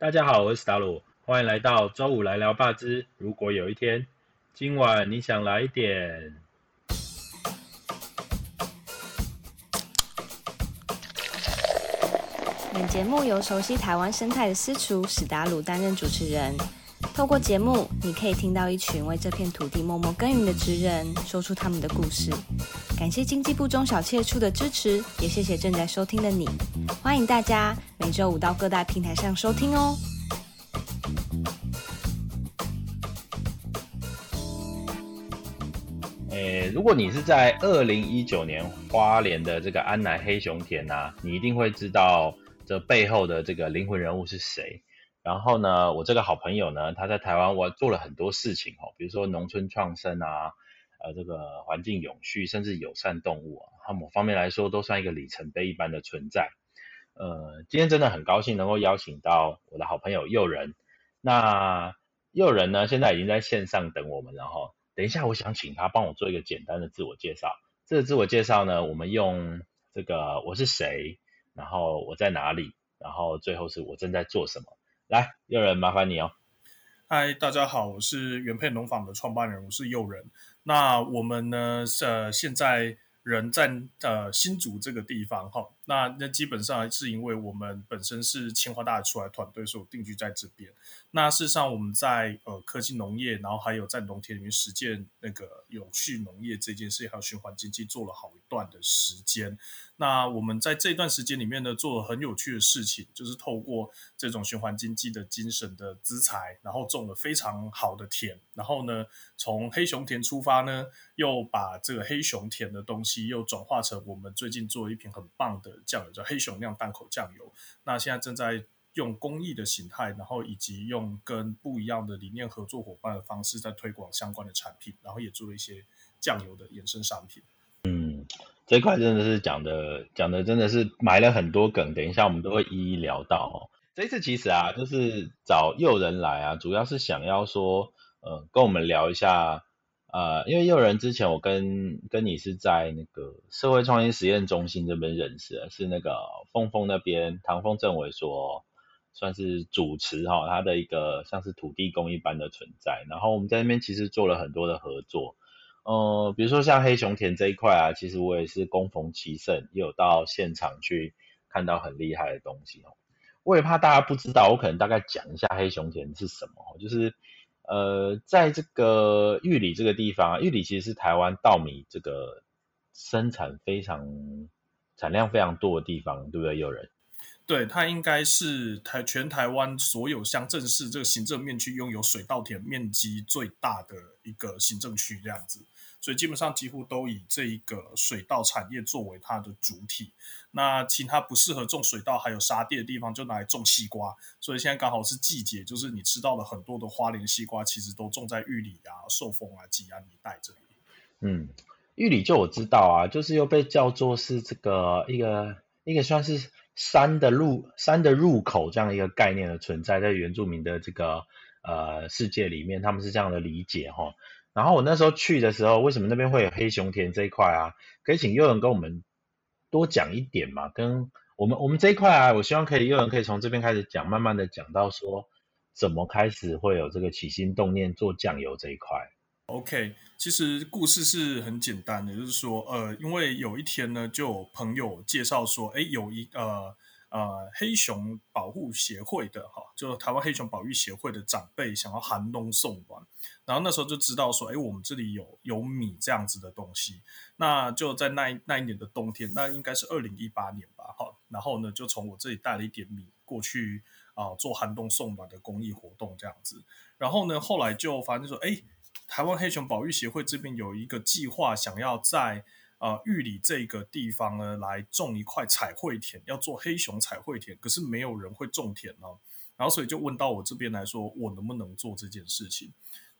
大家好，我是史达鲁，欢迎来到周五来聊霸之。如果有一天，今晚你想来一点。本节目由熟悉台湾生态的私厨史达鲁担任主持人。透过节目，你可以听到一群为这片土地默默耕耘的职人说出他们的故事。感谢经济部中小企处的支持，也谢谢正在收听的你。欢迎大家每周五到各大平台上收听哦。诶，如果你是在二零一九年花莲的这个安南黑熊田呐，你一定会知道这背后的这个灵魂人物是谁。然后呢，我这个好朋友呢，他在台湾我做了很多事情哦，比如说农村创生啊，呃，这个环境永续，甚至友善动物啊，它某方面来说都算一个里程碑一般的存在。呃，今天真的很高兴能够邀请到我的好朋友诱人。那诱人呢，现在已经在线上等我们了哈。等一下，我想请他帮我做一个简单的自我介绍。这个自我介绍呢，我们用这个我是谁，然后我在哪里，然后最后是我正在做什么。来，诱人，麻烦你哦。嗨，大家好，我是原配农坊的创办人，我是诱人。那我们呢，呃，现在人在呃新竹这个地方哈。那那基本上是因为我们本身是清华大学出来团队，所以定居在这边。那事实上，我们在呃科技农业，然后还有在农田里面实践那个有序农业这件事，还有循环经济，做了好一段的时间。那我们在这段时间里面呢，做了很有趣的事情，就是透过这种循环经济的精神的资财，然后种了非常好的田，然后呢，从黑熊田出发呢，又把这个黑熊田的东西又转化成我们最近做了一瓶很棒的。酱油叫黑熊酿淡口酱油，那现在正在用公益的形态，然后以及用跟不一样的理念合作伙伴的方式，在推广相关的产品，然后也做了一些酱油的衍生商品。嗯，这块真的是讲的讲的真的是埋了很多梗，等一下我们都会一一聊到哦。这次其实啊，就是找诱人来啊，主要是想要说，呃，跟我们聊一下。呃，因为诱人之前我跟跟你是在那个社会创新实验中心这边认识的，是那个峰峰那边唐峰政委说算是主持哈，他的一个像是土地公一般的存在。然后我们在那边其实做了很多的合作，呃，比如说像黑熊田这一块啊，其实我也是恭逢其盛，也有到现场去看到很厉害的东西哦。我也怕大家不知道，我可能大概讲一下黑熊田是什么，就是。呃，在这个玉里这个地方，玉里其实是台湾稻米这个生产非常产量非常多的地方，对不对？有人，对，它应该是台全台湾所有乡镇市这个行政面区拥有水稻田面积最大的一个行政区，这样子。所以基本上几乎都以这一个水稻产业作为它的主体。那其他不适合种水稻还有沙地的地方，就拿来种西瓜。所以现在刚好是季节，就是你吃到的很多的花莲西瓜，其实都种在玉里啊、寿丰啊、吉安一带这里。嗯，玉里就我知道啊，就是又被叫做是这个一个一个算是山的入山的入口这样一个概念的存在，在原住民的这个呃世界里面，他们是这样的理解哈。然后我那时候去的时候，为什么那边会有黑熊田这一块啊？可以请佑人跟我们多讲一点嘛？跟我们我们这一块啊，我希望可以佑人可以从这边开始讲，慢慢的讲到说怎么开始会有这个起心动念做酱油这一块。OK，其实故事是很简单的，就是说呃，因为有一天呢，就有朋友介绍说，哎，有一呃。呃，黑熊保护协会的哈，就台湾黑熊保育协会的长辈想要寒冬送暖，然后那时候就知道说，哎，我们这里有有米这样子的东西，那就在那一那一年的冬天，那应该是二零一八年吧，哈，然后呢，就从我这里带了一点米过去啊，做寒冬送暖的公益活动这样子，然后呢，后来就发现说，哎，台湾黑熊保育协会这边有一个计划，想要在呃，玉里这个地方呢，来种一块彩绘田，要做黑熊彩绘田，可是没有人会种田呢，然后所以就问到我这边来说，我能不能做这件事情？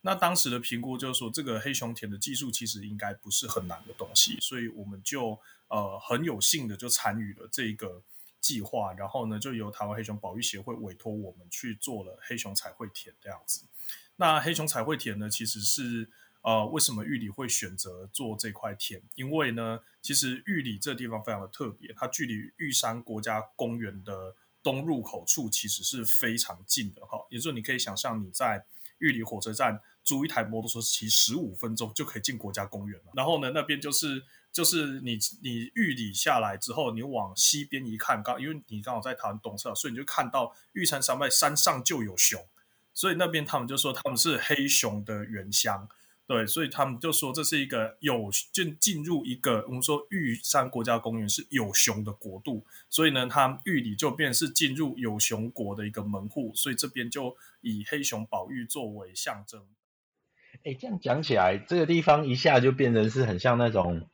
那当时的评估就是说，这个黑熊田的技术其实应该不是很难的东西，所以我们就呃很有幸的就参与了这个计划，然后呢，就由台湾黑熊保育协会委托我们去做了黑熊彩绘田这样子。那黑熊彩绘田呢，其实是。呃，为什么玉里会选择做这块田？因为呢，其实玉里这地方非常的特别，它距离玉山国家公园的东入口处其实是非常近的哈，也就是你可以想象你在玉里火车站租一台摩托车骑十五分钟就可以进国家公园了。然后呢，那边就是就是你你玉里下来之后，你往西边一看，刚因为你刚好在台湾东侧，所以你就看到玉山山脉山上就有熊，所以那边他们就说他们是黑熊的原乡。对，所以他们就说这是一个有进进入一个我们说玉山国家公园是有熊的国度，所以呢，它玉里就变是进入有熊国的一个门户，所以这边就以黑熊保育作为象征。哎，这样讲起来，这个地方一下就变成是很像那种，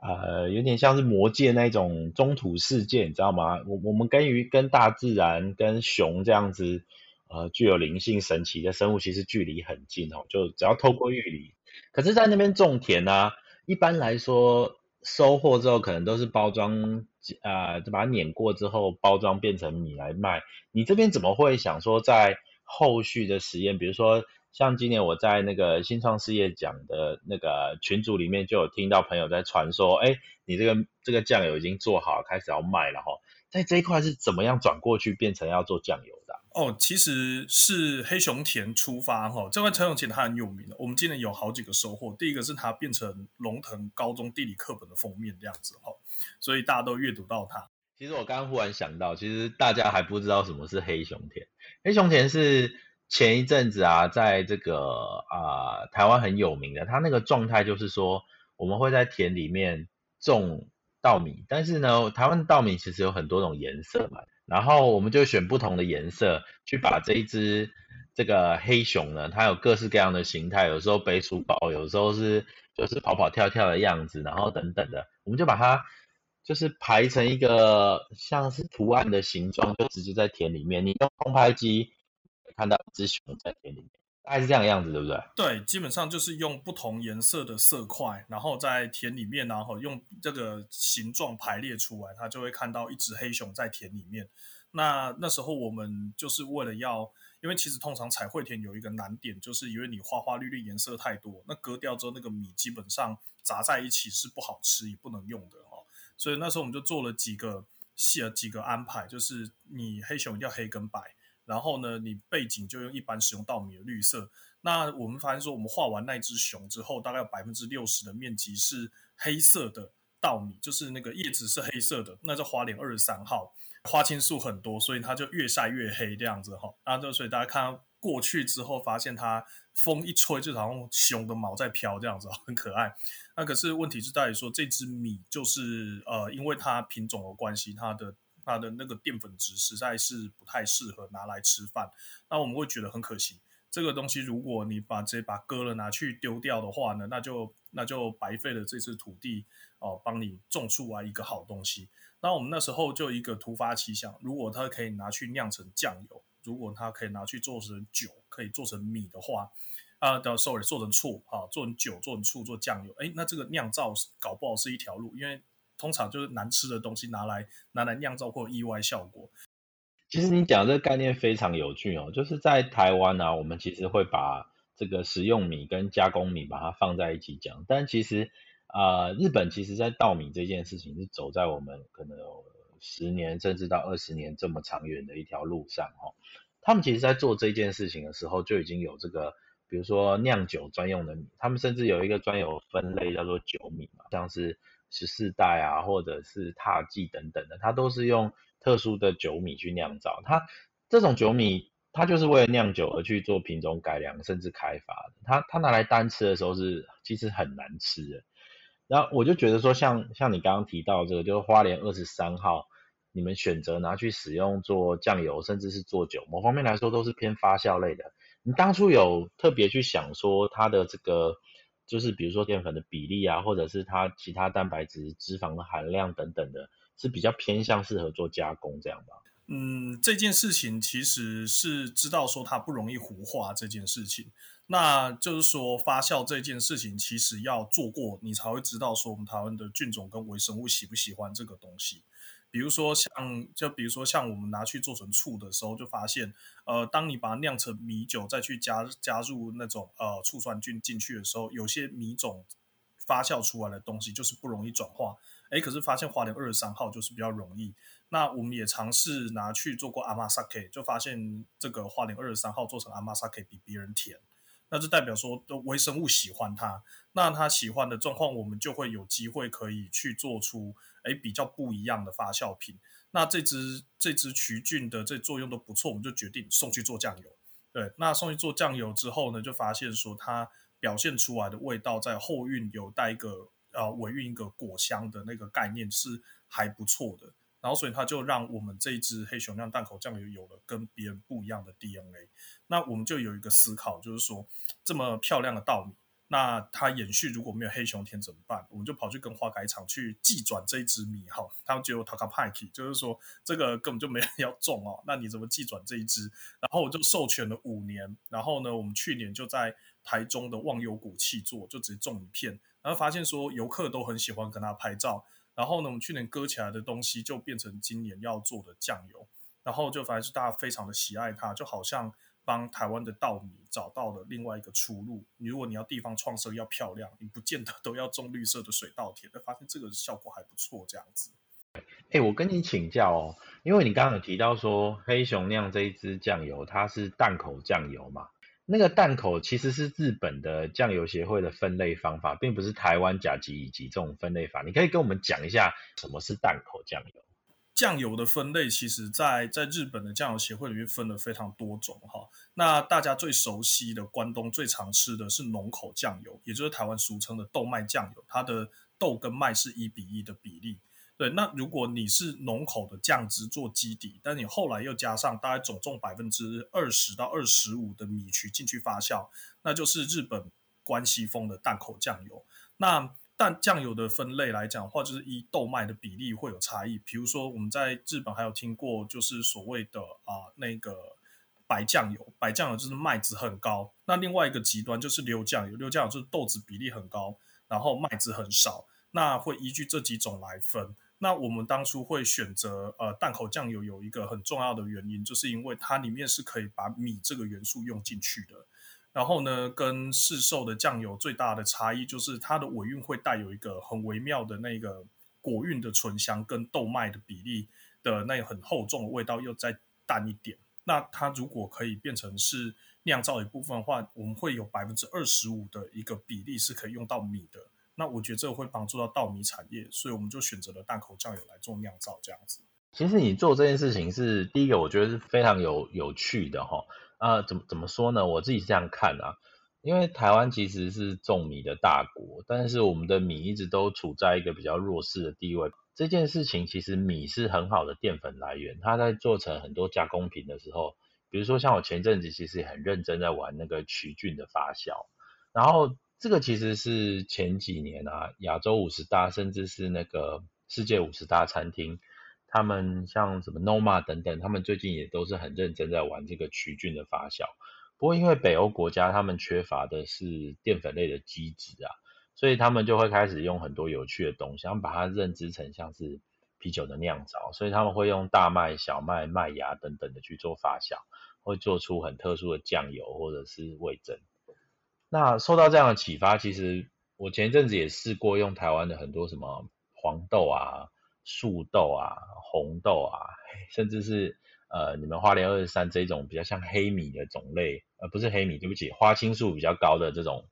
呃，有点像是魔界那种中土世界，你知道吗？我我们跟于跟大自然跟熊这样子。呃，具有灵性、神奇的生物，其实距离很近哦，就只要透过玉里。可是，在那边种田啊，一般来说，收获之后可能都是包装，呃，就把它碾过之后，包装变成米来卖。你这边怎么会想说，在后续的实验，比如说像今年我在那个新创事业奖的那个群组里面，就有听到朋友在传说，哎，你这个这个酱油已经做好，开始要卖了哈。在这一块是怎么样转过去变成要做酱油的？哦，其实是黑熊田出发哈，这块黑熊田它很有名的。我们今年有好几个收获，第一个是它变成龙腾高中地理课本的封面这样子哈，所以大家都阅读到它。其实我刚刚忽然想到，其实大家还不知道什么是黑熊田。黑熊田是前一阵子啊，在这个啊台湾很有名的，它那个状态就是说，我们会在田里面种稻米，但是呢，台湾稻米其实有很多种颜色嘛。然后我们就选不同的颜色，去把这一只这个黑熊呢，它有各式各样的形态，有时候背书包，有时候是就是跑跑跳跳的样子，然后等等的，我们就把它就是排成一个像是图案的形状，就直接在田里面，你用空拍机看到一只熊在田里面。大概是这样样子，对不对？对，基本上就是用不同颜色的色块，然后在田里面，然后用这个形状排列出来，它就会看到一只黑熊在田里面。那那时候我们就是为了要，因为其实通常彩绘田有一个难点，就是因为你花花绿绿颜色太多，那割掉之后那个米基本上杂在一起是不好吃也不能用的哦。所以那时候我们就做了几个细了几个安排，就是你黑熊要黑跟白。然后呢，你背景就用一般使用稻米的绿色。那我们发现说，我们画完那只熊之后，大概有百分之六十的面积是黑色的稻米，就是那个叶子是黑色的。那叫花莲二十三号，花青素很多，所以它就越晒越黑这样子哈。然后就所以大家看过去之后，发现它风一吹，就好像熊的毛在飘这样子，很可爱。那可是问题是在于说，这只米就是呃，因为它品种的关系，它的。它的那个淀粉质实在是不太适合拿来吃饭，那我们会觉得很可惜。这个东西如果你把这把割了拿去丢掉的话呢，那就那就白费了这次土地哦，帮你种出来一个好东西。那我们那时候就一个突发奇想，如果它可以拿去酿成酱油，如果它可以拿去做成酒，可以做成米的话，啊，的 sorry 做成醋啊，做成酒，做成醋，做酱油，哎，那这个酿造搞不好是一条路，因为。通常就是难吃的东西拿来拿来酿造或意外效果。其实你讲这个概念非常有趣哦，就是在台湾呢，我们其实会把这个食用米跟加工米把它放在一起讲，但其实啊，日本其实在稻米这件事情是走在我们可能有十年甚至到二十年这么长远的一条路上哦。他们其实在做这件事情的时候就已经有这个，比如说酿酒专用的米，他们甚至有一个专有分类叫做酒米嘛，像是。十四代啊，或者是踏迹等等的，它都是用特殊的酒米去酿造。它这种酒米，它就是为了酿酒而去做品种改良，甚至开发的。它它拿来单吃的时候是其实很难吃的。然后我就觉得说，像像你刚刚提到这个，就是花莲二十三号，你们选择拿去使用做酱油，甚至是做酒，某方面来说都是偏发酵类的。你当初有特别去想说它的这个？就是比如说淀粉的比例啊，或者是它其他蛋白质、脂肪的含量等等的，是比较偏向适合做加工这样吧？嗯，这件事情其实是知道说它不容易糊化这件事情，那就是说发酵这件事情其实要做过，你才会知道说我们台湾的菌种跟微生物喜不喜欢这个东西。比如说像，就比如说像我们拿去做成醋的时候，就发现，呃，当你把它酿成米酒，再去加加入那种呃醋酸菌进去的时候，有些米种发酵出来的东西就是不容易转化。哎，可是发现花莲二十三号就是比较容易。那我们也尝试拿去做过阿玛萨 K，就发现这个花莲二十三号做成阿玛萨 K 比别人甜，那就代表说微生物喜欢它。那他喜欢的状况，我们就会有机会可以去做出哎比较不一样的发酵品。那这支这支曲菌的这作用都不错，我们就决定送去做酱油。对，那送去做酱油之后呢，就发现说它表现出来的味道在后韵有带一个呃尾韵一个果香的那个概念是还不错的。然后，所以它就让我们这一支黑熊酿淡口酱油有了跟别人不一样的 DNA。那我们就有一个思考，就是说这么漂亮的稻米，那它延续如果没有黑熊田怎么办？我们就跑去跟花改厂去寄转这一支米哈，他们就 talk p i k 就是说这个根本就没人要种哦，那你怎么寄转这一支？然后我就授权了五年，然后呢，我们去年就在台中的忘忧谷气做，就直接种一片，然后发现说游客都很喜欢跟他拍照。然后呢，我们去年割起来的东西就变成今年要做的酱油，然后就反正是大家非常的喜爱它，就好像帮台湾的稻米找到了另外一个出路。如果你要地方创生要漂亮，你不见得 都要种绿色的水稻田，但发现这个效果还不错，这样子。哎，我跟你请教哦，因为你刚刚有提到说黑熊酿这一支酱油，它是淡口酱油嘛？那个淡口其实是日本的酱油协会的分类方法，并不是台湾甲级乙级这种分类法。你可以跟我们讲一下什么是淡口酱油？酱油的分类，其实在在日本的酱油协会里面分了非常多种哈。那大家最熟悉的关东最常吃的是浓口酱油，也就是台湾俗称的豆麦酱油，它的豆跟麦是一比一的比例。对，那如果你是浓口的酱汁做基底，但你后来又加上大概总重百分之二十到二十五的米曲进去发酵，那就是日本关西风的淡口酱油。那但酱油的分类来讲的话，就是依豆麦的比例会有差异。比如说我们在日本还有听过，就是所谓的啊那个白酱油，白酱油就是麦子很高。那另外一个极端就是流酱油，流酱油就是豆子比例很高，然后麦子很少。那会依据这几种来分。那我们当初会选择呃淡口酱油，有一个很重要的原因，就是因为它里面是可以把米这个元素用进去的。然后呢，跟市售的酱油最大的差异就是它的尾韵会带有一个很微妙的那个果韵的醇香，跟豆麦的比例的那很厚重的味道又再淡一点。那它如果可以变成是酿造一部分的话，我们会有百分之二十五的一个比例是可以用到米的。那我觉得这个会帮助到稻米产业，所以我们就选择了淡口酱油来做酿造这样子。其实你做这件事情是第一个，我觉得是非常有有趣的哈。啊，怎么怎么说呢？我自己是这样看啊，因为台湾其实是种米的大国，但是我们的米一直都处在一个比较弱势的地位。这件事情其实米是很好的淀粉来源，它在做成很多加工品的时候，比如说像我前阵子其实很认真在玩那个曲菌的发酵，然后。这个其实是前几年啊，亚洲五十大，甚至是那个世界五十大餐厅，他们像什么 Noma 等等，他们最近也都是很认真在玩这个曲菌的发酵。不过因为北欧国家他们缺乏的是淀粉类的基质啊，所以他们就会开始用很多有趣的东西，他们把它认知成像是啤酒的酿造，所以他们会用大麦、小麦、麦芽等等的去做发酵，会做出很特殊的酱油或者是味增。那受到这样的启发，其实我前一阵子也试过用台湾的很多什么黄豆啊、树豆啊、红豆啊，甚至是呃你们花莲二十三这种比较像黑米的种类，呃不是黑米，对不起，花青素比较高的这种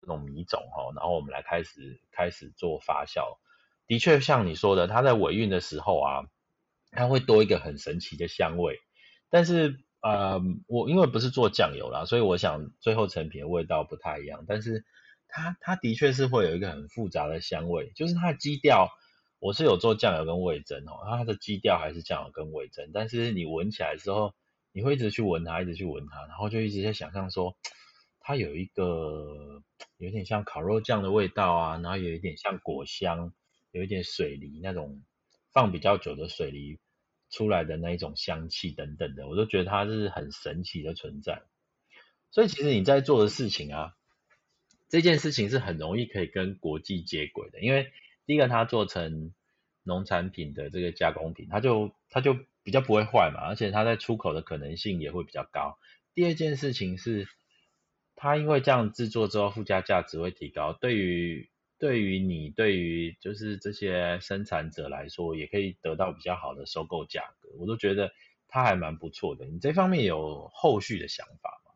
这种米种哈，然后我们来开始开始做发酵，的确像你说的，它在尾韵的时候啊，它会多一个很神奇的香味，但是。呃，我因为不是做酱油啦，所以我想最后成品的味道不太一样。但是它它的确是会有一个很复杂的香味，就是它的基调，我是有做酱油跟味增哦，它的基调还是酱油跟味增。但是你闻起来之后，你会一直去闻它，一直去闻它，然后就一直在想象说，它有一个有点像烤肉酱的味道啊，然后有一点像果香，有一点水梨那种放比较久的水梨。出来的那一种香气等等的，我都觉得它是很神奇的存在。所以其实你在做的事情啊，这件事情是很容易可以跟国际接轨的。因为第一个，它做成农产品的这个加工品，它就它就比较不会坏嘛，而且它在出口的可能性也会比较高。第二件事情是，它因为这样制作之后附加价值会提高，对于对于你对于就是这些生产者来说，也可以得到比较好的收购价格，我都觉得它还蛮不错的。你这方面有后续的想法吗？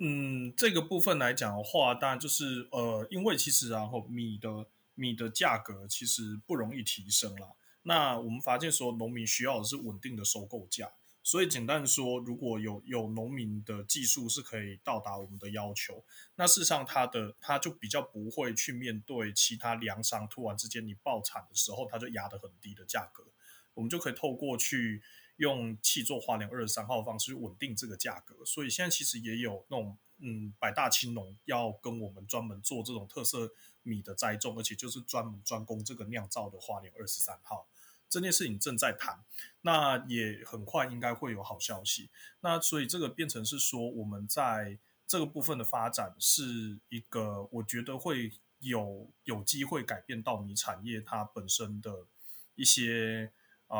嗯，这个部分来讲的话，当然就是呃，因为其实然后米的米的价格其实不容易提升啦。那我们发现说，农民需要的是稳定的收购价。所以简单说，如果有有农民的技术是可以到达我们的要求，那事实上他的他就比较不会去面对其他粮商突然之间你爆产的时候，他就压得很低的价格，我们就可以透过去用气作花莲二十三号方式稳定这个价格。所以现在其实也有那种嗯百大青农要跟我们专门做这种特色米的栽种，而且就是专门专攻这个酿造的花莲二十三号。这件事情正在谈，那也很快应该会有好消息。那所以这个变成是说，我们在这个部分的发展是一个，我觉得会有有机会改变稻米产业它本身的一些啊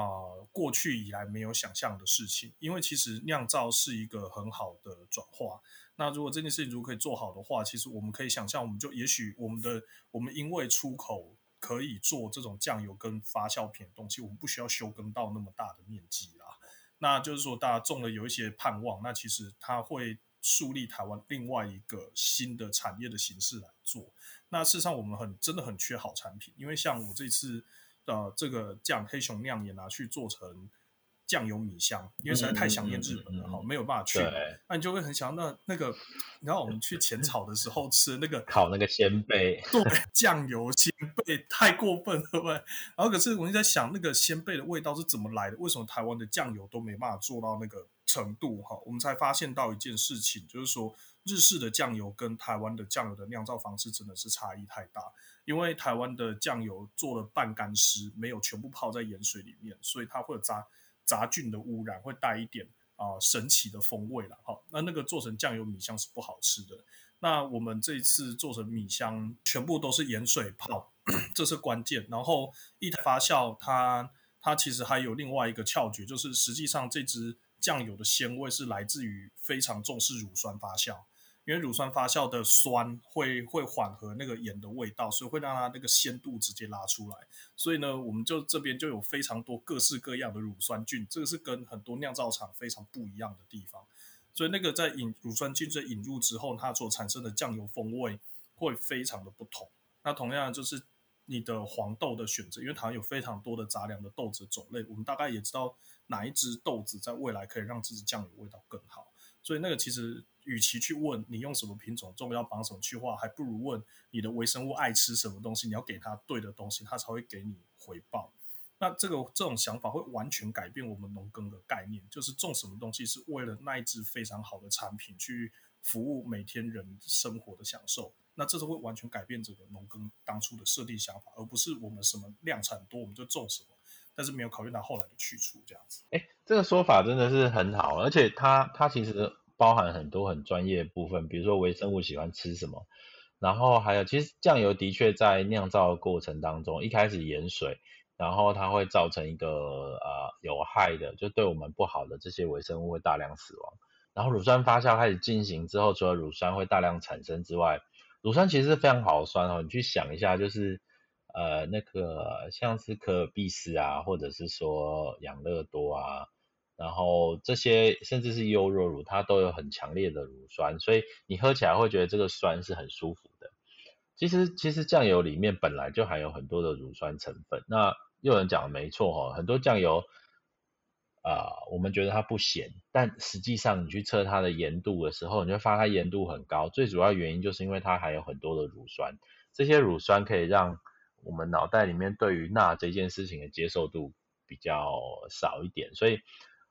过去以来没有想象的事情。因为其实酿造是一个很好的转化。那如果这件事情如果可以做好的话，其实我们可以想象，我们就也许我们的我们因为出口。可以做这种酱油跟发酵品的东西，我们不需要修耕到那么大的面积啦。那就是说，大家种了有一些盼望，那其实它会树立台湾另外一个新的产业的形式来做。那事实上，我们很真的很缺好产品，因为像我这次呃这个酱黑熊酿也拿去做成。酱油米香，因为实在太想念日本了哈，没有办法去，那你就会很想那那个，你知道我们去浅草的时候 吃那个烤那个鲜贝，对，酱油鲜贝太过分了，对不对？然后可是我就在想，那个鲜贝的味道是怎么来的？为什么台湾的酱油都没办法做到那个程度？哈，我们才发现到一件事情，就是说日式的酱油跟台湾的酱油的酿造方式真的是差异太大，因为台湾的酱油做了半干湿，没有全部泡在盐水里面，所以它会有渣。杂菌的污染会带一点啊神奇的风味了哈，那那个做成酱油米香是不好吃的。那我们这一次做成米香，全部都是盐水泡，这是关键。然后一发酵，它它其实还有另外一个窍诀，就是实际上这支酱油的鲜味是来自于非常重视乳酸发酵。因为乳酸发酵的酸会会缓和那个盐的味道，所以会让它那个鲜度直接拉出来。所以呢，我们就这边就有非常多各式各样的乳酸菌，这个是跟很多酿造厂非常不一样的地方。所以那个在引乳酸菌在引入之后，它所产生的酱油风味会非常的不同。那同样就是你的黄豆的选择，因为台湾有非常多的杂粮的豆子种类，我们大概也知道哪一支豆子在未来可以让这支酱油味道更好。所以那个其实。与其去问你用什么品种种要绑什么去化，还不如问你的微生物爱吃什么东西，你要给它对的东西，它才会给你回报。那这个这种想法会完全改变我们农耕的概念，就是种什么东西是为了那一支非常好的产品去服务每天人生活的享受。那这是会完全改变这个农耕当初的设定想法，而不是我们什么量产多我们就种什么，但是没有考虑到后来的去处这样子。哎，这个说法真的是很好，而且它它其实。包含很多很专业部分，比如说微生物喜欢吃什么，然后还有其实酱油的确在酿造过程当中，一开始盐水，然后它会造成一个呃有害的，就对我们不好的这些微生物会大量死亡。然后乳酸发酵开始进行之后，除了乳酸会大量产生之外，乳酸其实是非常好的酸哦。你去想一下，就是呃那个像是可尔必斯啊，或者是说养乐多啊。然后这些甚至是优酪乳，它都有很强烈的乳酸，所以你喝起来会觉得这个酸是很舒服的。其实其实酱油里面本来就含有很多的乳酸成分。那有人讲的没错哈，很多酱油啊，我们觉得它不咸，但实际上你去测它的盐度的时候，你会发现它盐度很高。最主要原因就是因为它含有很多的乳酸，这些乳酸可以让我们脑袋里面对于钠这件事情的接受度比较少一点，所以。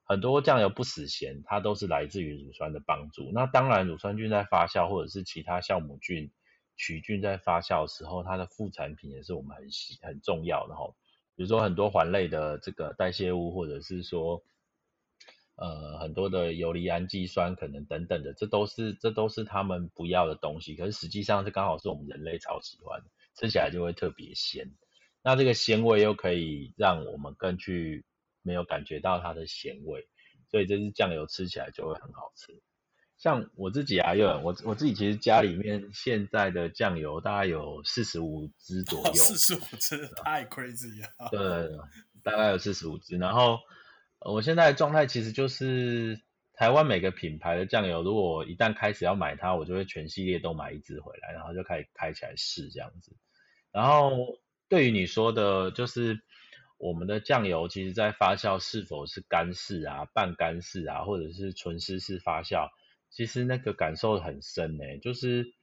很多酱油不死咸，它都是来自于乳酸的帮助。那当然，乳酸菌在发酵，或者是其他酵母菌、曲菌在发酵的时候，它的副产品也是我们很喜很重要的哈。比如说很多环类的这个代谢物，或者是说呃很多的游离氨基酸，可能等等的，这都是这都是他们不要的东西。可是实际上是刚好是我们人类超喜欢，吃起来就会特别鲜。那这个鲜味又可以让我们更去。没有感觉到它的咸味，所以这支酱油吃起来就会很好吃。像我自己啊，又我我自己其实家里面现在的酱油大概有四十五支左右，四十五支太 crazy 了。对，大概有四十五支。然后我现在的状态其实就是台湾每个品牌的酱油，如果一旦开始要买它，我就会全系列都买一支回来，然后就开始开起来试这样子。然后对于你说的，就是我们的酱油，其实在发酵是否是干式啊、半干式啊，或者是纯湿式发酵。其实那个感受很深呢，就是，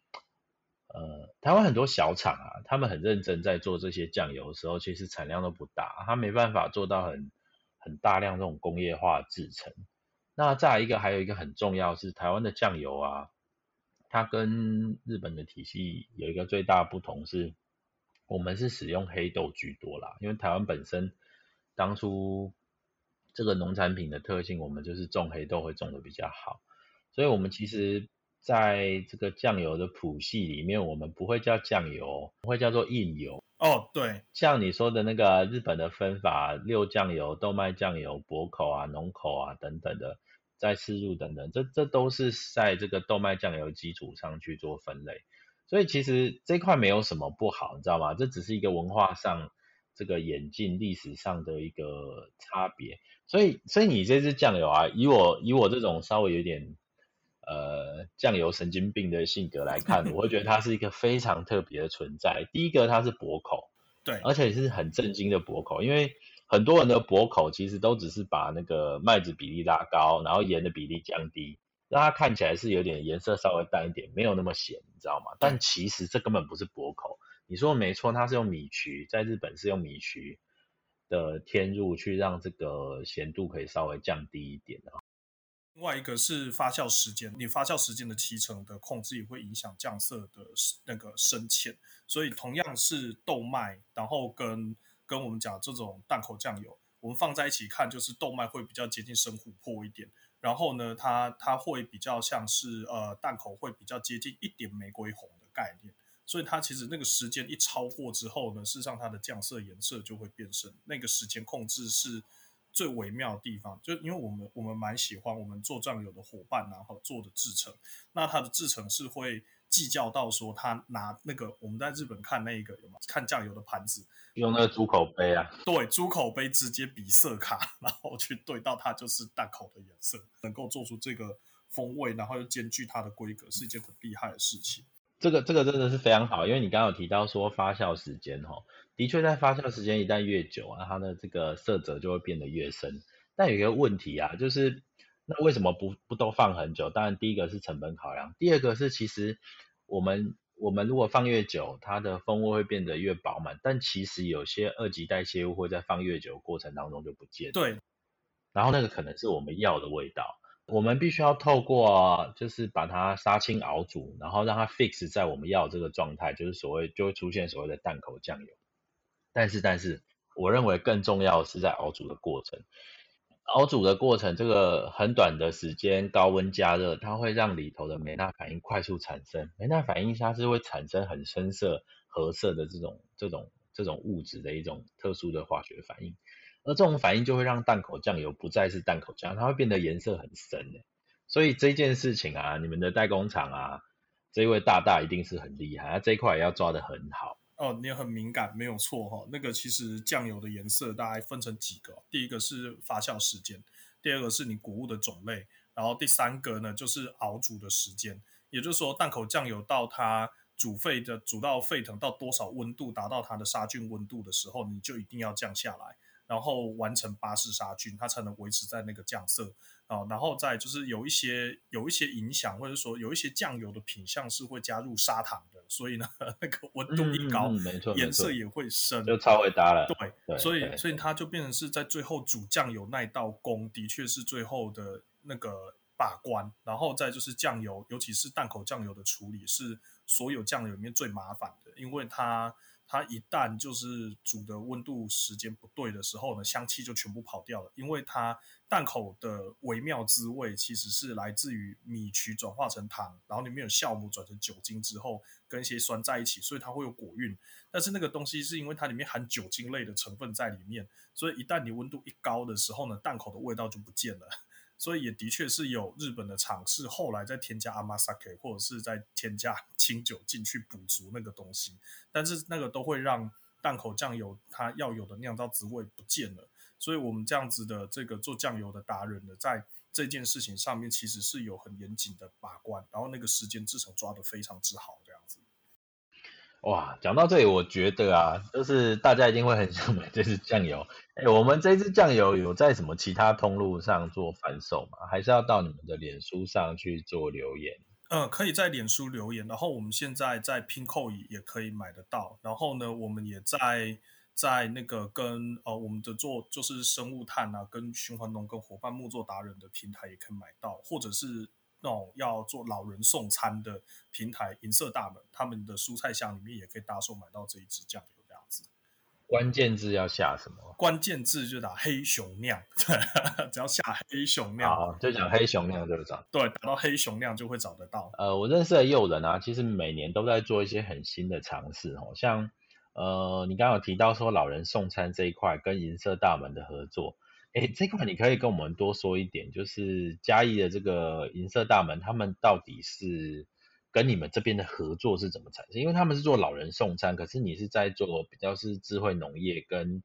呃，台湾很多小厂啊，他们很认真在做这些酱油的时候，其实产量都不大，他没办法做到很很大量这种工业化制成。那再一个，还有一个很重要是台湾的酱油啊，它跟日本的体系有一个最大不同是，我们是使用黑豆居多啦，因为台湾本身当初这个农产品的特性，我们就是种黑豆会种的比较好。所以，我们其实在这个酱油的谱系里面，我们不会叫酱油，会叫做印油。哦，对，像你说的那个日本的分法，六酱油、豆麦酱油、薄口啊、浓口啊等等的，再次入等等，这这都是在这个豆麦酱油基础上去做分类。所以，其实这块没有什么不好，你知道吗？这只是一个文化上这个演进历史上的一个差别。所以，所以你这支酱油啊，以我以我这种稍微有点。呃，酱油神经病的性格来看，我会觉得它是一个非常特别的存在。第一个，它是薄口，对，而且是很震惊的薄口，因为很多人的薄口其实都只是把那个麦子比例拉高，然后盐的比例降低，让它看起来是有点颜色稍微淡一点，没有那么咸，你知道吗？但其实这根本不是薄口。你说没错，它是用米曲，在日本是用米曲的添入去让这个咸度可以稍微降低一点的。另外一个是发酵时间，你发酵时间的提成的控制也会影响酱色的那个深浅。所以同样是豆麦，然后跟跟我们讲这种淡口酱油，我们放在一起看，就是豆麦会比较接近深琥珀一点，然后呢，它它会比较像是呃淡口会比较接近一点玫瑰红的概念。所以它其实那个时间一超过之后呢，事实上它的酱色颜色就会变深。那个时间控制是。最微妙的地方，就因为我们我们蛮喜欢我们做酱油的伙伴，然后做的制成，那它的制成是会计较到说他拿那个我们在日本看那个有吗？看酱油的盘子，用那个猪口杯啊，对，猪口杯直接比色卡，然后去对到它就是淡口的颜色，能够做出这个风味，然后又兼具它的规格，是一件很厉害的事情。这个这个真的是非常好，因为你刚刚有提到说发酵时间哈。的确，在发酵时间一旦越久啊，它的这个色泽就会变得越深。但有一个问题啊，就是那为什么不不都放很久？当然，第一个是成本考量，第二个是其实我们我们如果放越久，它的风味会变得越饱满。但其实有些二级代谢物会在放越久过程当中就不见。对。然后那个可能是我们要的味道，我们必须要透过就是把它杀青熬煮，然后让它 fix 在我们要这个状态，就是所谓就会出现所谓的淡口酱油。但是，但是，我认为更重要的是在熬煮的过程。熬煮的过程，这个很短的时间，高温加热，它会让里头的梅纳反应快速产生。梅纳反应它是会产生很深色、褐色的这种、这种、这种物质的一种特殊的化学反应。而这种反应就会让淡口酱油不再是淡口酱，它会变得颜色很深。所以这件事情啊，你们的代工厂啊，这位大大一定是很厉害，他这一块也要抓得很好。哦，你很敏感，没有错哈。那个其实酱油的颜色大概分成几个，第一个是发酵时间，第二个是你谷物的种类，然后第三个呢就是熬煮的时间。也就是说，淡口酱油到它煮沸的煮到沸腾到多少温度，达到它的杀菌温度的时候，你就一定要降下来，然后完成巴氏杀菌，它才能维持在那个酱色。啊，然后再就是有一些有一些影响，或者说有一些酱油的品相是会加入砂糖的，所以呢，那个温度一高，没错，颜色也会深，就超会搭了。对，所以所以它就变成是在最后煮酱油那一道工，的确是最后的那个把关。然后再就是酱油，尤其是淡口酱油的处理，是所有酱油里面最麻烦的，因为它。它一旦就是煮的温度时间不对的时候呢，香气就全部跑掉了。因为它蛋口的微妙滋味其实是来自于米曲转化成糖，然后里面有酵母转成酒精之后跟一些酸在一起，所以它会有果韵。但是那个东西是因为它里面含酒精类的成分在里面，所以一旦你温度一高的时候呢，蛋口的味道就不见了。所以也的确是有日本的厂是后来再添加阿玛萨克或者是在添加清酒进去补足那个东西，但是那个都会让淡口酱油它要有的酿造滋味不见了。所以我们这样子的这个做酱油的达人呢，在这件事情上面其实是有很严谨的把关，然后那个时间制成抓得非常之好，这样子。哇，讲到这里，我觉得啊，就是大家一定会很想买这支酱油。哎，我们这支酱油有在什么其他通路上做贩售吗？还是要到你们的脸书上去做留言？嗯，可以在脸书留言，然后我们现在在拼扣也也可以买得到。然后呢，我们也在在那个跟呃我们的做就是生物炭啊，跟循环农跟伙伴木作达人的平台也可以买到，或者是。那种要做老人送餐的平台银色大门，他们的蔬菜箱里面也可以大手买到这一支酱油这样子。关键字要下什么？关键字就打黑熊酿，只要下黑熊酿，好，就讲黑熊酿就找。对，打到黑熊酿就会找得到。呃，我认识的诱人啊，其实每年都在做一些很新的尝试哦，像呃，你刚刚有提到说老人送餐这一块跟银色大门的合作。哎，这块你可以跟我们多说一点，就是嘉义的这个银色大门，他们到底是跟你们这边的合作是怎么产生？因为他们是做老人送餐，可是你是在做比较是智慧农业跟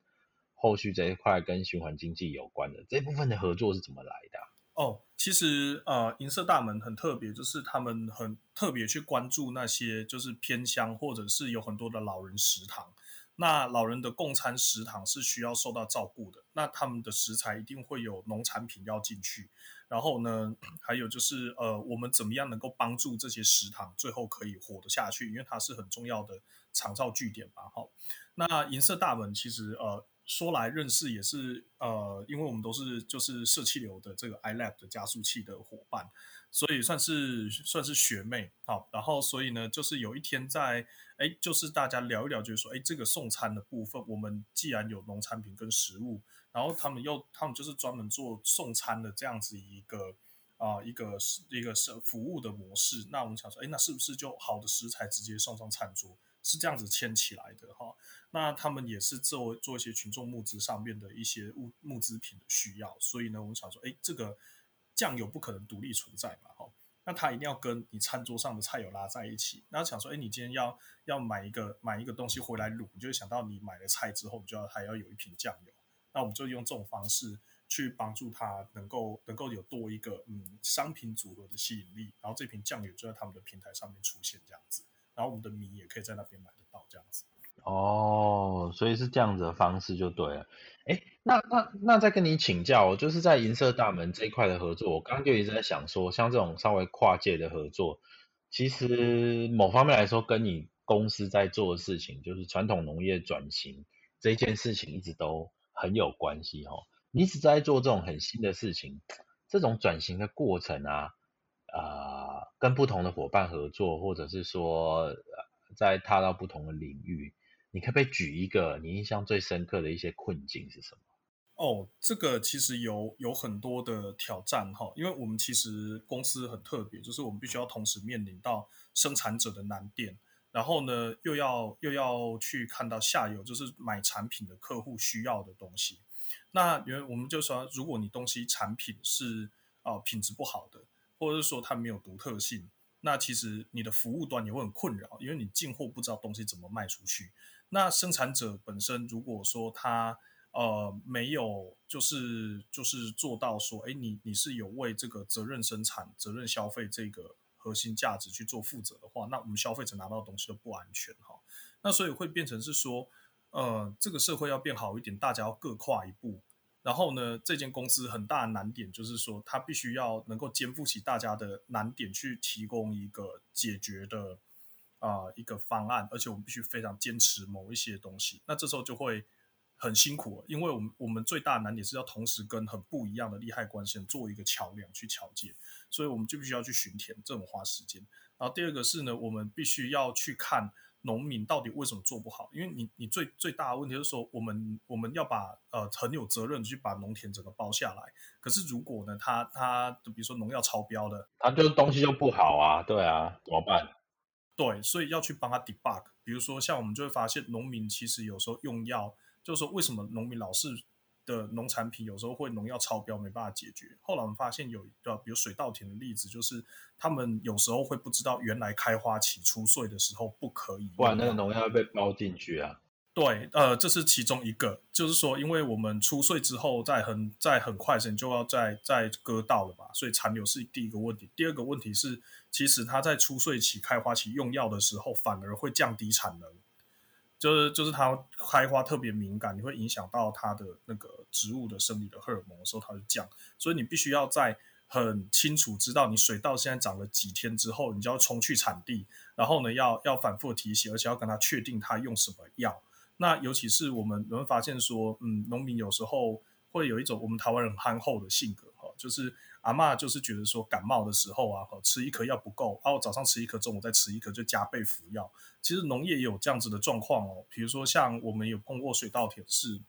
后续这一块跟循环经济有关的这部分的合作是怎么来的？哦，其实呃，银色大门很特别，就是他们很特别去关注那些就是偏乡或者是有很多的老人食堂。那老人的共餐食堂是需要受到照顾的，那他们的食材一定会有农产品要进去，然后呢，还有就是呃，我们怎么样能够帮助这些食堂最后可以活得下去？因为它是很重要的长造据点吧。好，那银色大门其实呃。说来认识也是呃，因为我们都是就是社气流的这个 iLab 的加速器的伙伴，所以算是算是学妹好。然后所以呢，就是有一天在哎，就是大家聊一聊，就是说哎，这个送餐的部分，我们既然有农产品跟食物，然后他们又他们就是专门做送餐的这样子一个啊一个是一个是服务的模式。那我们想说，哎，那是不是就好的食材直接送上餐桌？是这样子牵起来的哈，那他们也是做做一些群众募资上面的一些物募资品的需要，所以呢，我们想说，哎，这个酱油不可能独立存在嘛，哈，那它一定要跟你餐桌上的菜有拉在一起。那想说，哎，你今天要要买一个买一个东西回来卤，你就会想到你买了菜之后，就要还要有一瓶酱油。那我们就用这种方式去帮助他能够能够有多一个嗯商品组合的吸引力，然后这瓶酱油就在他们的平台上面出现这样子。然后我们的米也可以在那边买得到，这样子。哦，所以是这样子的方式就对了。哎，那那那再跟你请教，就是在银色大门这一块的合作，我刚刚就一直在想说，像这种稍微跨界的合作，其实某方面来说，跟你公司在做的事情，就是传统农业转型这件事情，一直都很有关系哦。你一直在做这种很新的事情，这种转型的过程啊。啊，跟不同的伙伴合作，或者是说，在踏到不同的领域，你可不可以举一个你印象最深刻的一些困境是什么？哦，这个其实有有很多的挑战哈，因为我们其实公司很特别，就是我们必须要同时面临到生产者的难点，然后呢，又要又要去看到下游，就是买产品的客户需要的东西。那因为我们就说，如果你东西产品是啊品质不好的。或者是说它没有独特性，那其实你的服务端也会很困扰，因为你进货不知道东西怎么卖出去。那生产者本身如果说他呃没有就是就是做到说，哎，你你是有为这个责任生产、责任消费这个核心价值去做负责的话，那我们消费者拿到的东西都不安全哈。那所以会变成是说，呃，这个社会要变好一点，大家要各跨一步。然后呢，这间公司很大的难点就是说，它必须要能够肩负起大家的难点，去提供一个解决的啊一个方案，而且我们必须非常坚持某一些东西。那这时候就会很辛苦，因为我们我们最大难点是要同时跟很不一样的利害关系人做一个桥梁去桥接，所以我们就必须要去巡田，这种花时间。然后第二个是呢，我们必须要去看。农民到底为什么做不好？因为你，你最最大的问题就是说，我们我们要把呃很有责任去把农田整个包下来。可是如果呢，他他比如说农药超标的，他就东西就不好啊，对啊，怎么办？对，所以要去帮他 debug。比如说像我们就会发现，农民其实有时候用药，就是说为什么农民老是的农产品有时候会农药超标，没办法解决。后来我们发现有呃，比如水稻田的例子，就是他们有时候会不知道原来开花期出穗的时候不可以，不然那个农药会被包进去啊。对，呃，这是其中一个，就是说，因为我们出穗之后，在很在很快时间就要再再割稻了嘛，所以残留是第一个问题。第二个问题是，其实它在出穗期、开花期用药的时候，反而会降低产能，就是就是它开花特别敏感，你会影响到它的那个植物的生理的荷尔蒙的时候，它就降。所以你必须要在很清楚知道你水稻现在长了几天之后，你就要冲去产地，然后呢，要要反复提醒，而且要跟他确定他用什么药。那尤其是我们能发现说，嗯，农民有时候会有一种我们台湾人憨厚的性格，哈，就是阿妈就是觉得说感冒的时候啊，吃一颗药不够，啊，我早上吃一颗，中午再吃一颗，就加倍服药。其实农业也有这样子的状况哦，比如说像我们有碰过水稻田是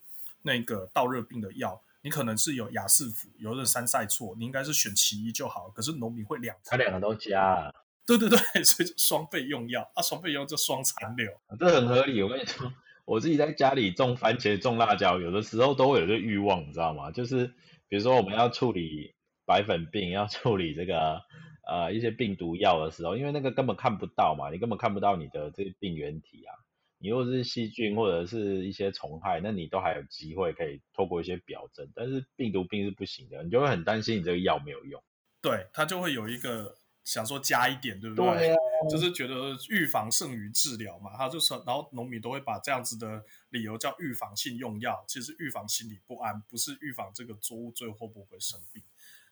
那个稻热病的药，你可能是有雅士福，有的三赛错，你应该是选其一就好，可是农民会两，他两个都加，对对对，所以就双倍用药，啊，双倍用就双残留，这很合理，我跟你说。我自己在家里种番茄、种辣椒，有的时候都会有这欲望，你知道吗？就是比如说我们要处理白粉病，要处理这个呃一些病毒药的时候，因为那个根本看不到嘛，你根本看不到你的这个病原体啊。你如果是细菌或者是一些虫害，那你都还有机会可以透过一些表征，但是病毒病是不行的，你就会很担心你这个药没有用。对，它就会有一个。想说加一点，对不对？对就是觉得预防胜于治疗嘛。他就说，然后农民都会把这样子的理由叫预防性用药，其实预防心理不安，不是预防这个作物最后会不会生病。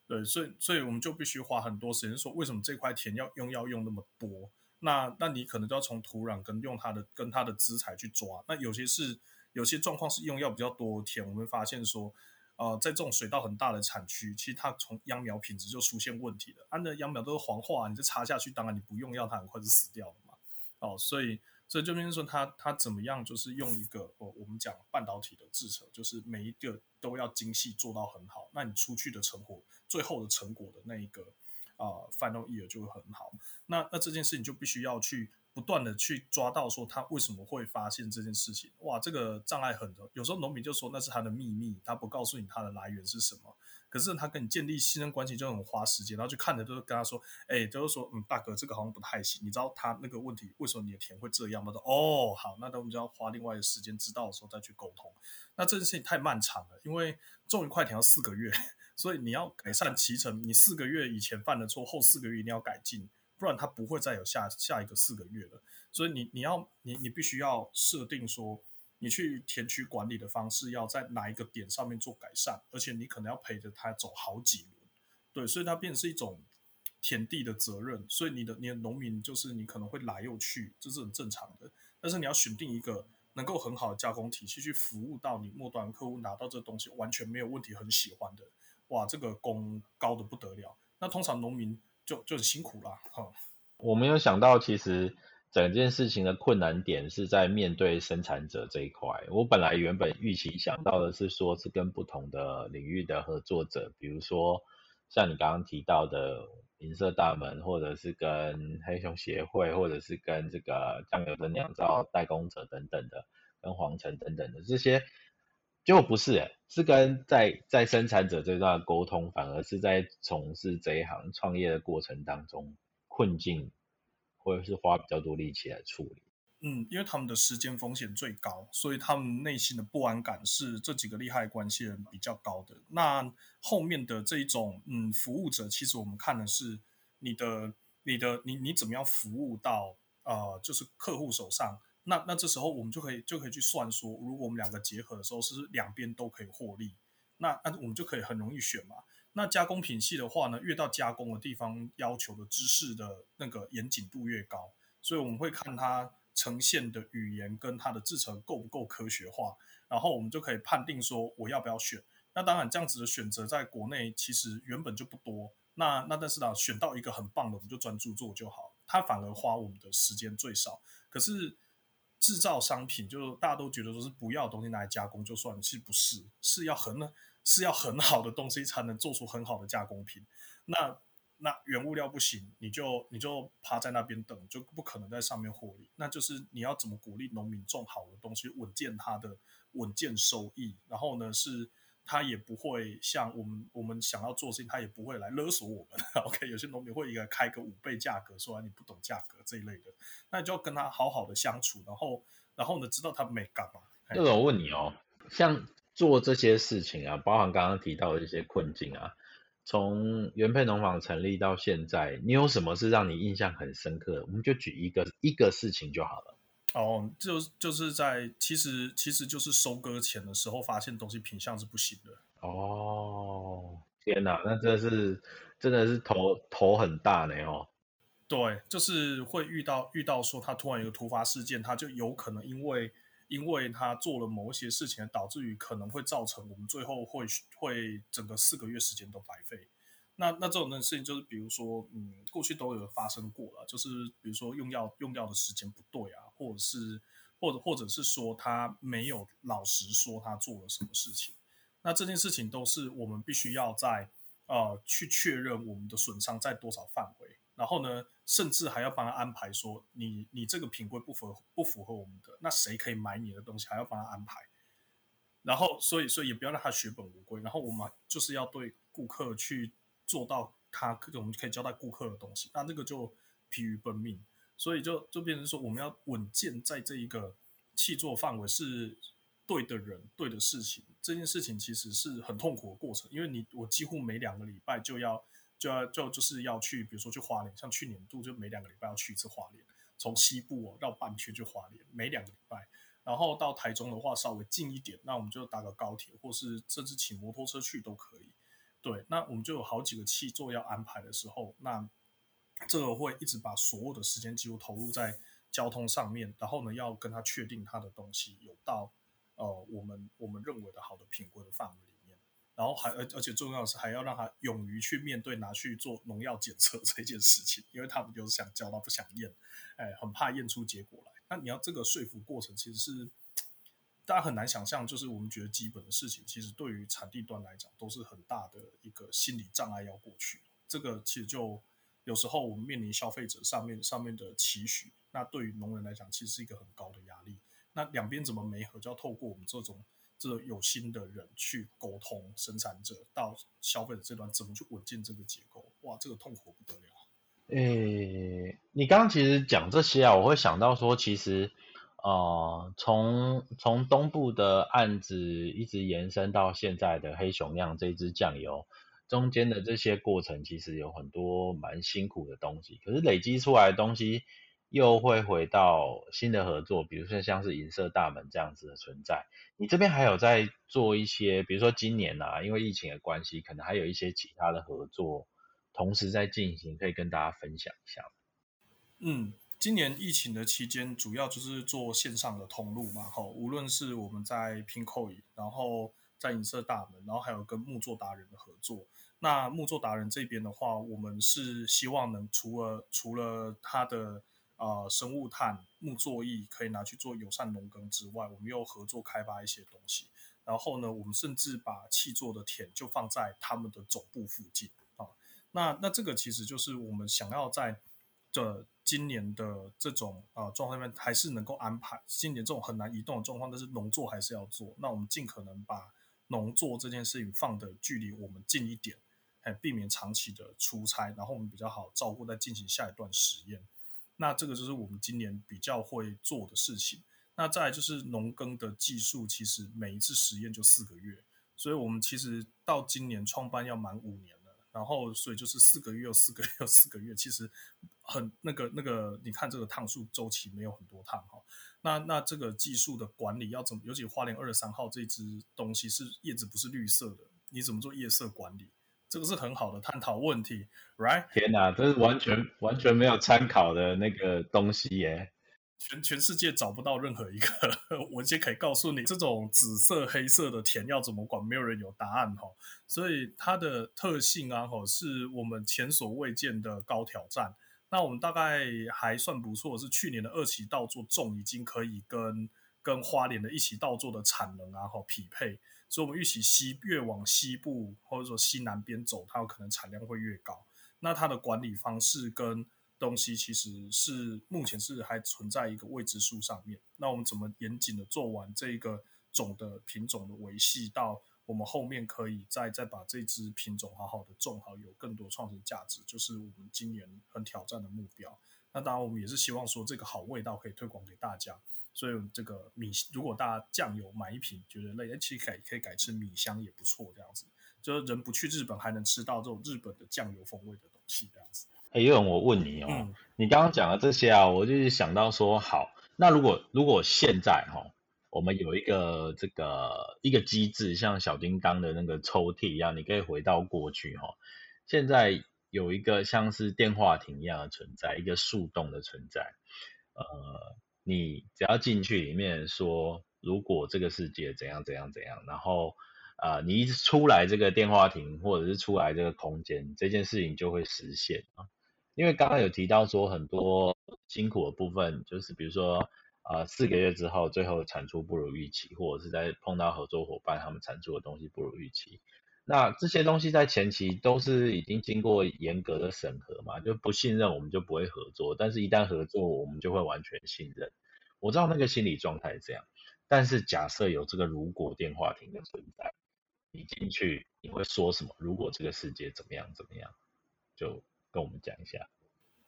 对，所以所以我们就必须花很多时间说，为什么这块田要用药用那么多？那那你可能就要从土壤跟用它的跟它的资材去抓。那有些是有些状况是用药比较多田，我们发现说。呃，在这种水稻很大的产区，其实它从秧苗品质就出现问题了。它的秧苗都是黄化，你这插下去，当然你不用药，它很快就死掉了嘛。哦，所以所以就变成说，他他怎么样，就是用一个哦，我们讲半导体的制成，就是每一个都要精细做到很好，那你出去的成果，最后的成果的那一个啊，final year 就会很好。那那这件事情就必须要去。不断的去抓到说他为什么会发现这件事情，哇，这个障碍很多。有时候农民就说那是他的秘密，他不告诉你他的来源是什么。可是他跟你建立信任关系就很花时间，然后就看着就是跟他说，哎，就是说，嗯，大哥，这个好像不太行。你知道他那个问题为什么你的田会这样吗？哦，好，那我们就要花另外的时间知道的时候再去沟通。那这件事情太漫长了，因为种一块田要四个月，所以你要改善其成，你四个月以前犯的错，后四个月一定要改进。不然他不会再有下下一个四个月了，所以你你要你你必须要设定说，你去田区管理的方式要在哪一个点上面做改善，而且你可能要陪着他走好几轮，对，所以它变成是一种田地的责任，所以你的你的农民就是你可能会来又去，这是很正常的，但是你要选定一个能够很好的加工体系去服务到你末端客户拿到这东西完全没有问题，很喜欢的，哇，这个工高的不得了，那通常农民。就就很辛苦啦哈。我没有想到，其实整件事情的困难点是在面对生产者这一块。我本来原本预期想到的是说，是跟不同的领域的合作者，比如说像你刚刚提到的银色大门，或者是跟黑熊协会，或者是跟这个酱油的酿造代工者等等的，跟黄城等等的这些。结果不是诶，是跟在在生产者这段沟通，反而是在从事这一行创业的过程当中困境，或者是花比较多力气来处理。嗯，因为他们的时间风险最高，所以他们内心的不安感是这几个利害关系人比较高的。那后面的这一种嗯服务者，其实我们看的是你的你的你你怎么样服务到呃就是客户手上。那那这时候我们就可以就可以去算说，如果我们两个结合的时候，是两边都可以获利，那那我们就可以很容易选嘛。那加工品系的话呢，越到加工的地方，要求的知识的那个严谨度越高，所以我们会看它呈现的语言跟它的制成够不够科学化，然后我们就可以判定说我要不要选。那当然这样子的选择在国内其实原本就不多，那那但是呢，选到一个很棒的，我们就专注做就好，它反而花我们的时间最少，可是。制造商品就大家都觉得说是不要东西拿来加工就算了，其实不是，是要很是要很好的东西才能做出很好的加工品。那那原物料不行，你就你就趴在那边等，就不可能在上面获利。那就是你要怎么鼓励农民种好的东西，稳健它的稳健收益，然后呢是他也不会像我们我们想要做事情，他也不会来勒索我们。OK，有些农民会一个开个五倍价格，说你不懂价格这一类的，那你就要跟他好好的相处，然后然后呢，知道他没干嘛。那我问你哦，像做这些事情啊，包含刚刚提到的一些困境啊，从原配农坊成立到现在，你有什么是让你印象很深刻？我们就举一个一个事情就好了。哦，就就是在其实其实就是收割前的时候，发现东西品相是不行的。哦，天哪，那真的是真的是头头很大呢哦。对，就是会遇到遇到说他突然有个突发事件，他就有可能因为因为他做了某一些事情，导致于可能会造成我们最后会会整个四个月时间都白费。那那这种的事情就是，比如说，嗯，过去都有发生过了，就是比如说用药用药的时间不对啊，或者是或者或者是说他没有老实说他做了什么事情，那这件事情都是我们必须要在呃去确认我们的损伤在多少范围，然后呢，甚至还要帮他安排说你你这个品规不符合不符合我们的，那谁可以买你的东西，还要帮他安排，然后所以所以也不要让他血本无归，然后我们就是要对顾客去。做到他，我们可以交代顾客的东西，那这个就疲于奔命，所以就就变成说，我们要稳健在这一个气作范围是对的人、对的事情。这件事情其实是很痛苦的过程，因为你我几乎每两个礼拜就要就要就就是要去，比如说去花莲，像去年度就每两个礼拜要去一次花莲，从西部哦绕半圈去花莲，每两个礼拜，然后到台中的话稍微近一点，那我们就搭个高铁，或是甚至骑摩托车去都可以。对，那我们就有好几个气座要安排的时候，那这个会一直把所有的时间几乎投入在交通上面，然后呢，要跟他确定他的东西有到呃我们我们认为的好的品规的范围，然后还而而且重要的是还要让他勇于去面对拿去做农药检测这件事情，因为他们就是想交到不想验，哎，很怕验出结果来。那你要这个说服过程其实是。大家很难想象，就是我们觉得基本的事情，其实对于产地端来讲，都是很大的一个心理障碍要过去。这个其实就有时候我们面临消费者上面上面的期许，那对于农人来讲，其实是一个很高的压力。那两边怎么没合，就要透过我们这种这有心的人去沟通，生产者到消费者这端怎么去稳健这个结构？哇，这个痛苦不得了。诶，你刚刚其实讲这些啊，我会想到说，其实。哦，从从东部的案子一直延伸到现在的黑熊酿这支酱油，中间的这些过程其实有很多蛮辛苦的东西，可是累积出来的东西又会回到新的合作，比如说像是银色大门这样子的存在。你这边还有在做一些，比如说今年啊，因为疫情的关系，可能还有一些其他的合作同时在进行，可以跟大家分享一下。嗯。今年疫情的期间，主要就是做线上的通路嘛，哈，无论是我们在拼扣，然后在银色大门，然后还有跟木作达人的合作。那木作达人这边的话，我们是希望能除了除了他的呃生物炭木作艺可以拿去做友善农耕之外，我们又合作开发一些东西。然后呢，我们甚至把气作的田就放在他们的总部附近啊。那那这个其实就是我们想要在这。今年的这种啊状况下面还是能够安排，今年这种很难移动的状况，但是农作还是要做。那我们尽可能把农作这件事情放的距离我们近一点，哎，避免长期的出差，然后我们比较好照顾，再进行下一段实验。那这个就是我们今年比较会做的事情。那再就是农耕的技术，其实每一次实验就四个月，所以我们其实到今年创办要满五年了。然后，所以就是四个月又四个月又四个月，其实很那个那个，你看这个趟数周期没有很多趟哈。那那这个技术的管理要怎么？尤其花莲二十三号这支东西是叶子不是绿色的，你怎么做叶色管理？这个是很好的探讨问题，right？天哪，这是完全完全没有参考的那个东西耶。全全世界找不到任何一个 文献可以告诉你这种紫色、黑色的田要怎么管，没有人有答案哈。所以它的特性啊，哈，是我们前所未见的高挑战。那我们大概还算不错，是去年的二期稻作种已经可以跟跟花莲的一期稻作的产能啊，哈匹配。所以我们预期西越往西部或者说西南边走，它有可能产量会越高。那它的管理方式跟东西其实是目前是还存在一个未知数上面。那我们怎么严谨的做完这个种的品种的维系，到我们后面可以再再把这支品种好好的种好，有更多创新价值，就是我们今年很挑战的目标。那当然，我们也是希望说这个好味道可以推广给大家。所以这个米，如果大家酱油买一瓶觉得累，其实改可以改吃米香也不错，这样子。就是人不去日本还能吃到这种日本的酱油风味的东西，这样子。哎，有人我问你哦，你刚刚讲的这些啊，我就是想到说，好，那如果如果现在哈，我们有一个这个一个机制，像小叮当的那个抽屉一样，你可以回到过去哈。现在有一个像是电话亭一样的存在，一个树洞的存在，呃，你只要进去里面说，如果这个世界怎样怎样怎样，然后。啊，你一出来这个电话亭，或者是出来这个空间，这件事情就会实现啊。因为刚刚有提到说很多辛苦的部分，就是比如说啊，四个月之后，最后产出不如预期，或者是在碰到合作伙伴，他们产出的东西不如预期。那这些东西在前期都是已经经过严格的审核嘛，就不信任我们就不会合作，但是一旦合作，我们就会完全信任。我知道那个心理状态是这样，但是假设有这个如果电话亭的存在。你进去你会说什么？如果这个世界怎么样怎么样，就跟我们讲一下。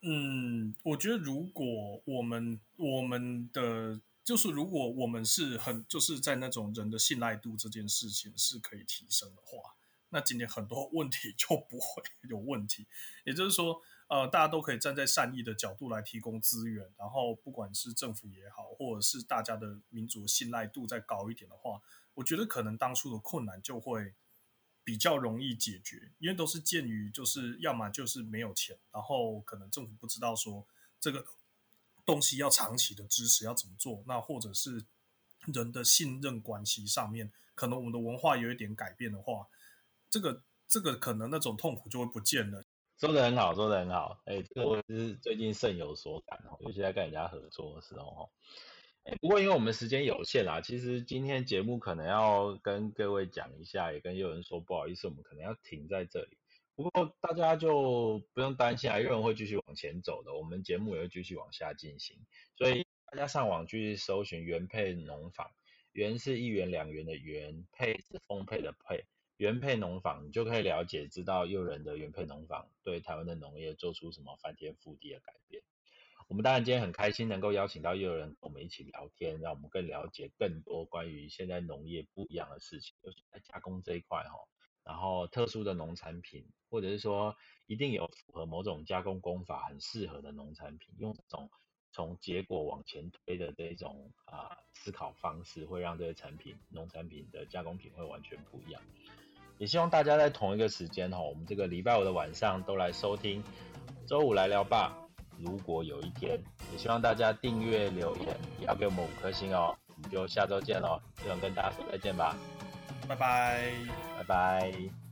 嗯，我觉得如果我们我们的就是如果我们是很就是在那种人的信赖度这件事情是可以提升的话，那今天很多问题就不会有问题。也就是说，呃，大家都可以站在善意的角度来提供资源，然后不管是政府也好，或者是大家的民主信赖度再高一点的话。我觉得可能当初的困难就会比较容易解决，因为都是鉴于就是要么就是没有钱，然后可能政府不知道说这个东西要长期的支持要怎么做，那或者是人的信任关系上面，可能我们的文化有一点改变的话，这个这个可能那种痛苦就会不见了。说的很好，说的很好，哎，这个我是最近甚有所感哦，尤其在跟人家合作的时候不过，因为我们时间有限啦，其实今天节目可能要跟各位讲一下，也跟有人说不好意思，我们可能要停在这里。不过大家就不用担心啊，有人会继续往前走的，我们节目也会继续往下进行。所以大家上网去搜寻原配农坊，原是一元两元的元，配是丰沛的配，原配农坊，你就可以了解知道诱人的原配农坊对台湾的农业做出什么翻天覆地的改变。我们当然今天很开心能够邀请到又有人跟我们一起聊天，让我们更了解更多关于现在农业不一样的事情，尤其在加工这一块哈。然后特殊的农产品，或者是说一定有符合某种加工工法很适合的农产品，用这种从结果往前推的这种啊思考方式，会让这些产品农产品的加工品会完全不一样。也希望大家在同一个时间哈，我们这个礼拜五的晚上都来收听周五来聊吧。如果有一天，也希望大家订阅、留言，也要给我们五颗星哦。我们就下周见喽，就想跟大家说再见吧，拜拜，拜拜。